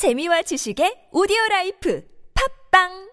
재미와 지식의 오디오 라이프. 팝빵!